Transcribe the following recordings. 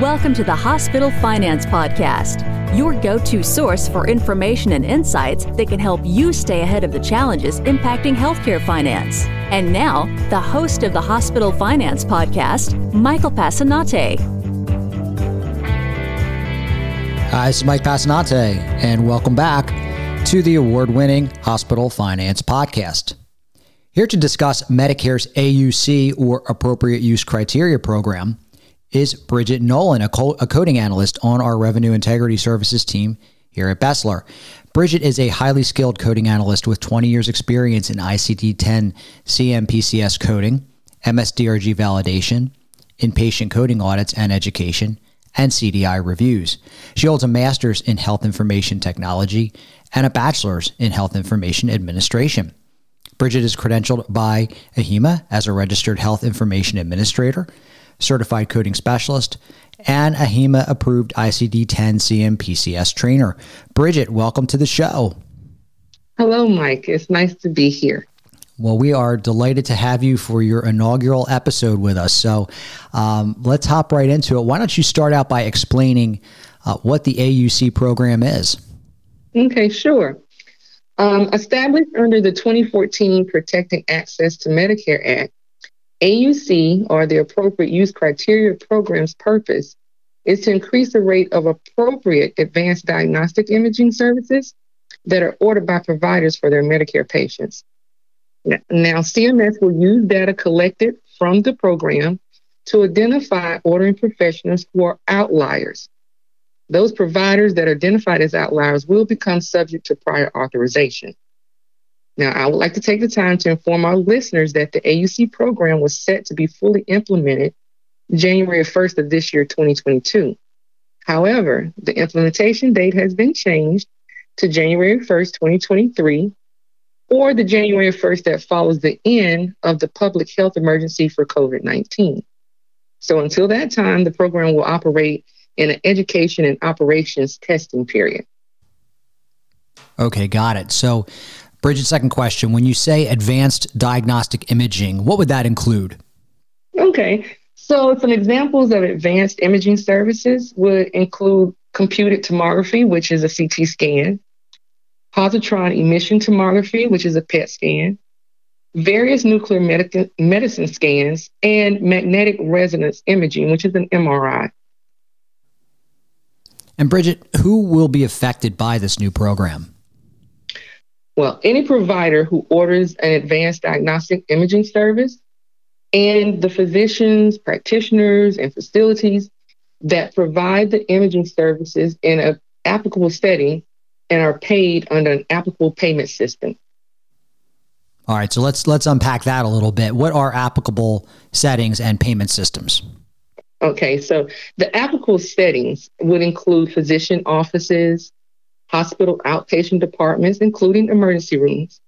Welcome to the Hospital Finance Podcast, your go to source for information and insights that can help you stay ahead of the challenges impacting healthcare finance. And now, the host of the Hospital Finance Podcast, Michael Passanante. Hi, this is Mike Passanante, and welcome back to the award winning Hospital Finance Podcast. Here to discuss Medicare's AUC or Appropriate Use Criteria program is Bridget Nolin, a, co- a coding analyst on our Revenue Integrity Services team here at BESLER. Bridget is a highly skilled coding analyst with 20 years' experience in ICD 10 CMPCS coding, MSDRG validation, inpatient coding audits and education, and CDI reviews. She holds a master's in health information technology and a bachelor's in health information administration. Bridget is credentialed by AHIMA as a registered health information administrator certified coding specialist, and AHIMA approved ICD 10 CMPCS trainer. Bridget, welcome to the show. Hello, Mike. It's nice to be here. Well, we are delighted to have you for your inaugural episode with us. So um, let's hop right into it. Why don't you start out by explaining uh, what the AUC program is? Okay, sure. Um, established under the 2014 Protecting Access to Medicare Act, AUC, or the Appropriate Use Criteria Program's purpose, is to increase the rate of appropriate advanced diagnostic imaging services that are ordered by providers for their Medicare patients. Now, CMS will use data collected from the program to identify ordering professionals who are outliers. Those providers that are identified as outliers will become subject to prior authorization. Now, I would like to take the time to inform our listeners that the AUC program was set to be fully implemented January 1st of this year, 2022. However, the implementation date has been changed to January 1st, 2023, or the January 1st that follows the end of the public health emergency for COVID 19. So until that time, the program will operate in an education and operations testing period. Okay, got it. So Bridget, second question. When you say advanced diagnostic imaging, what would that include? Okay. So some examples of advanced imaging services would include computed tomography, which is a CT scan, positron emission tomography, which is a PET scan, various nuclear medic- medicine scans, and magnetic resonance imaging, which is an MRI. And Bridget, who will be affected by this new program? Well, any provider who orders an advanced diagnostic imaging service and the physicians, practitioners, and facilities that provide the imaging services in an applicable setting and are paid under an applicable payment system. All right, so let's let's unpack that a little bit. What are applicable settings and payment systems? Okay, so the applicable settings would include physician offices, hospital outpatient departments, including emergency rooms,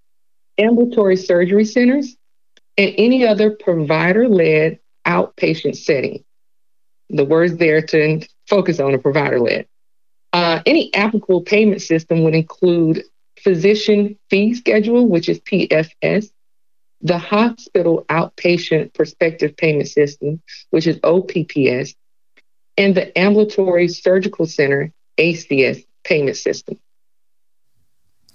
ambulatory surgery centers, and any other provider led outpatient setting. The words there to focus on a provider led. Uh, any applicable payment system would include physician fee schedule, which is PFS, the hospital outpatient prospective payment system, which is OPPS, and the ambulatory surgical center, ACS, payment system.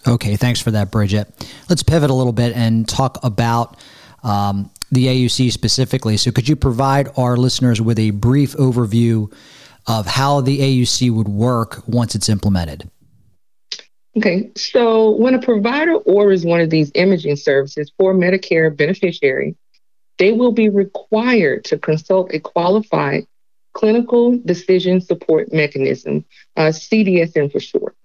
Okay, thanks for that, Bridget. Let's pivot a little bit and talk about um, the AUC specifically. So, could you provide our listeners with a brief overview of how the AUC would work once it's implemented? Okay, so when a provider orders one of these imaging services for Medicare beneficiary, they will be required to consult a qualified clinical decision support mechanism, uh, CDSM for short.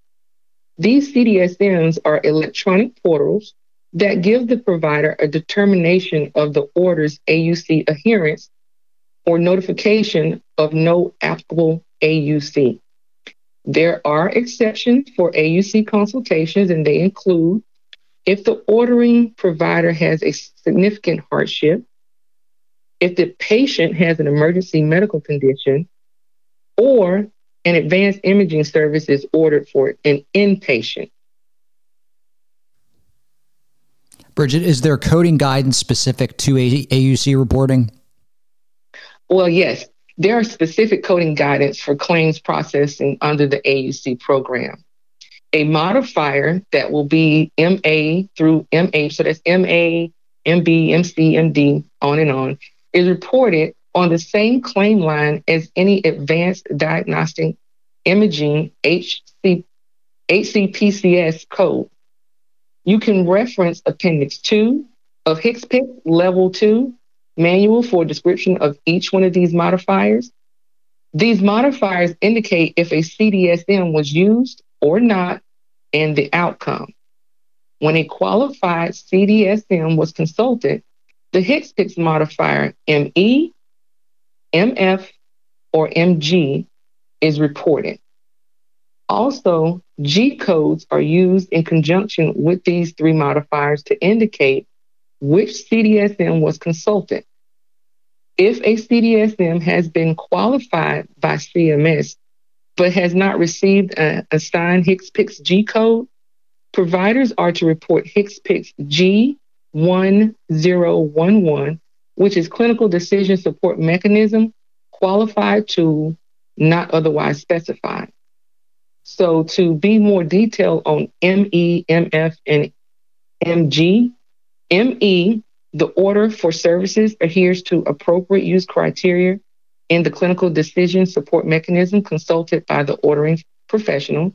These CDSMs are electronic portals that give the provider a determination of the order's AUC adherence or notification of no applicable AUC. There are exceptions for AUC consultations, and they include if the ordering provider has a significant hardship, if the patient has an emergency medical condition or an advanced imaging service is ordered for an inpatient. Bridget, is there coding guidance specific to AUC reporting? Well, yes. there are specific coding guidance for claims processing under the AUC program. A modifier that will be MA through MH, so that's MA, MB, MC, MD, on and on, is reported on the same claim line as any advanced diagnostic imaging HC, HCPCS code. You can reference Appendix 2 of HCPCS Level 2 manual for a description of each one of these modifiers. These modifiers indicate if a CDSM was used or not and the outcome. When a qualified CDSM was consulted, the HCPCS modifier ME, MF, or MG is reported. Also, G codes are used in conjunction with these three modifiers to indicate which CDSM was consulted. If a CDSM has been qualified by CMS but has not received an assigned HCPCS G code, providers are to report HCPCS G1011, which is Clinical Decision Support Mechanism, qualified tool, not otherwise specified. So, to be more detailed on ME, MF, and MG, ME, the order for services adheres to appropriate use criteria in the clinical decision support mechanism consulted by the ordering professional.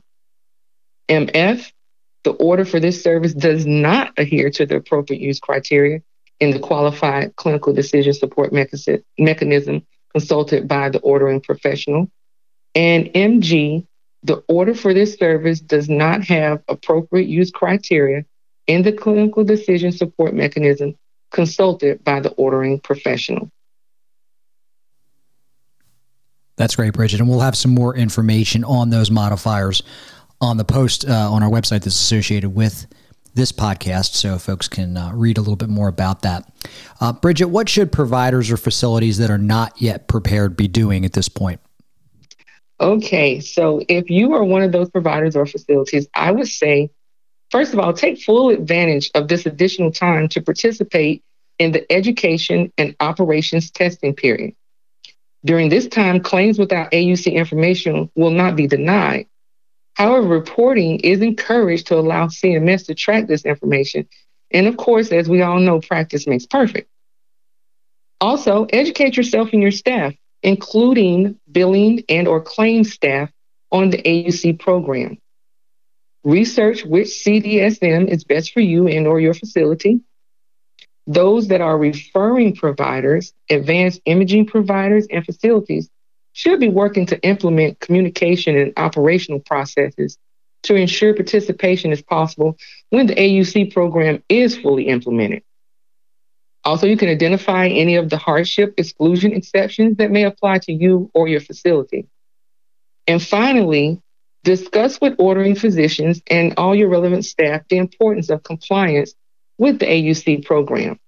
MF, the order for this service does not adhere to the appropriate use criteria in the qualified clinical decision support mechanism consulted by the ordering professional. And MG, the order for this service does not have appropriate use criteria in the clinical decision support mechanism consulted by the ordering professional. That's great, Bridget. And we'll have some more information on those modifiers on the post uh, on our website that's associated with this podcast so folks can uh, read a little bit more about that. Uh, Bridget, what should providers or facilities that are not yet prepared be doing at this point? Okay, so if you are one of those providers or facilities, I would say, first of all, take full advantage of this additional time to participate in the education and operations testing period. During this time, claims without AUC information will not be denied. However, reporting is encouraged to allow CMS to track this information. And of course, as we all know, practice makes perfect. Also, educate yourself and your staff, including billing and or claim staff on the AUC program. Research which CDSM is best for you and or your facility those that are referring providers, advanced imaging providers, and facilities should be working to implement communication and operational processes to ensure participation is possible when the AUC program is fully implemented. Also, you can identify any of the hardship exclusion exceptions that may apply to you or your facility. And finally, discuss with ordering physicians and all your relevant staff the importance of compliance with the AUC program.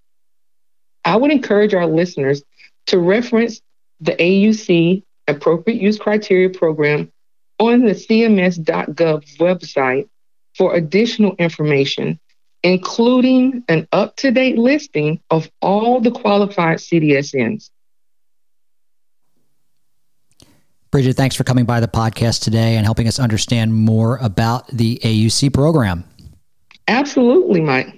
I would encourage our listeners to reference the AUC Appropriate Use Criteria Program on the CMS.gov website for additional information, including an up to date listing of all the qualified CDSMs. Bridget, thanks for coming by the podcast today and helping us understand more about the AUC program. Absolutely, Mike.